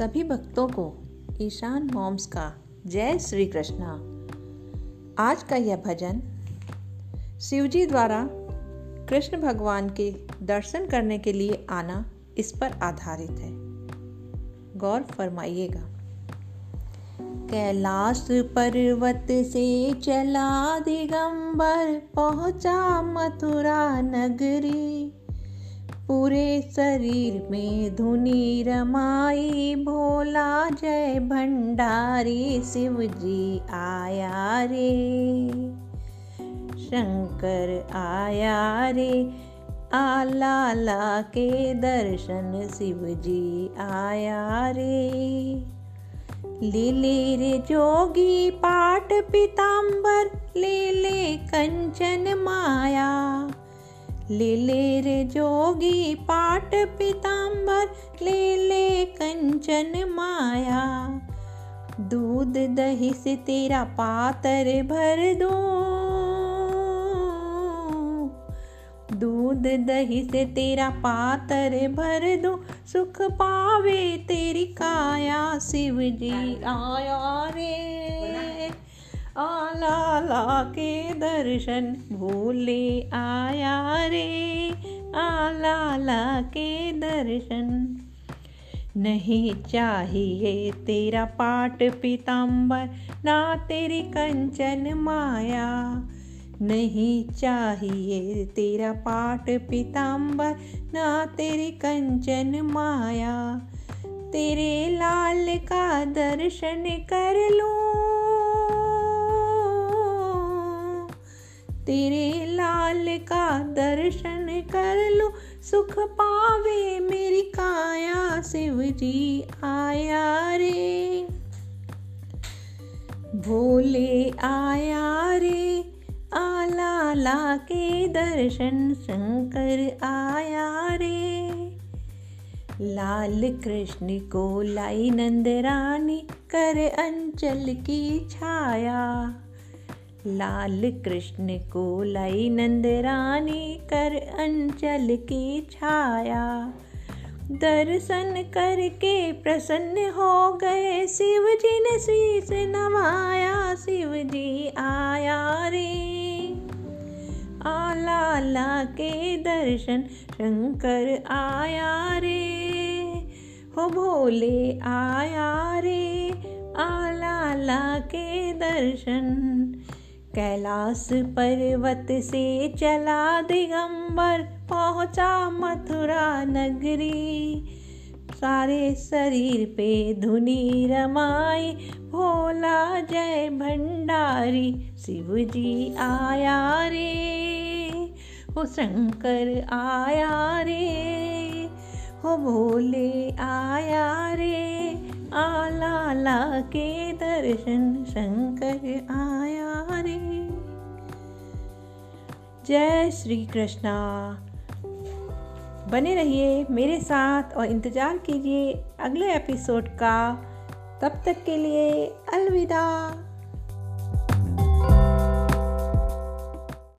सभी भक्तों को ईशान मॉम्स का जय श्री कृष्णा। आज का यह भजन शिवजी द्वारा कृष्ण भगवान के दर्शन करने के लिए आना इस पर आधारित है। गौर फरमाइएगा। कैलाश पर्वत से चला दिगंबर, पहुँचा मथुरा नगरी। पूरे शरीर में धुनी रमाई, भोला जय भंडारी शिव जी आया रे। शंकर आया रे आला ला के दर्शन शिव जी आया रे। लीले रे जोगी पाठ पिताम्बर ले ले कंचन माया। ले ले रे जोगी पाट पिताम्बर ले ले कंचन माया। दूध दही से तेरा पातर भर दो। दूध दही से तेरा पातर भर दो। सुख पावे तेरी काया शिव जी आया रे आला ला के दर्शन भूले आया रे। आला ला के दर्शन। नहीं चाहिए तेरा पाट पीताम्बर ना तेरी कंचन माया। नहीं चाहिए तेरा पाट पीताम्बर ना तेरी कंचन माया। तेरे लाल का दर्शन कर लूँ तेरे लाल का दर्शन कर लो। सुख पावे मेरी काया शिव जी आया रे। भोले आया रे आला ला के दर्शन शंकर आया रे। लाल कृष्ण को लाई नंद रानी कर अंचल की छाया। लाल कृष्ण को लाई नंद रानी कर अंचल की छाया। दर्शन करके प्रसन्न हो गए शिव जी ने शीश नवाया शिव जी आया रे। आला के दर्शन शंकर आया रे, हो भोले आया रे। आला के दर्शन कैलाश पर्वत से चला दिगंबर, पहुँचा मथुरा नगरी। सारे शरीर पे धुनी रमाई, भोला जय भंडारी शिव जी आया रे, हो शंकर आया रे, हो भोले आया रे आला ला के दर्शन शंकर आया रे जय श्री कृष्णा। बने रहिए मेरे साथ और इंतज़ार कीजिए अगले एपिसोड का। तब तक के लिए अलविदा।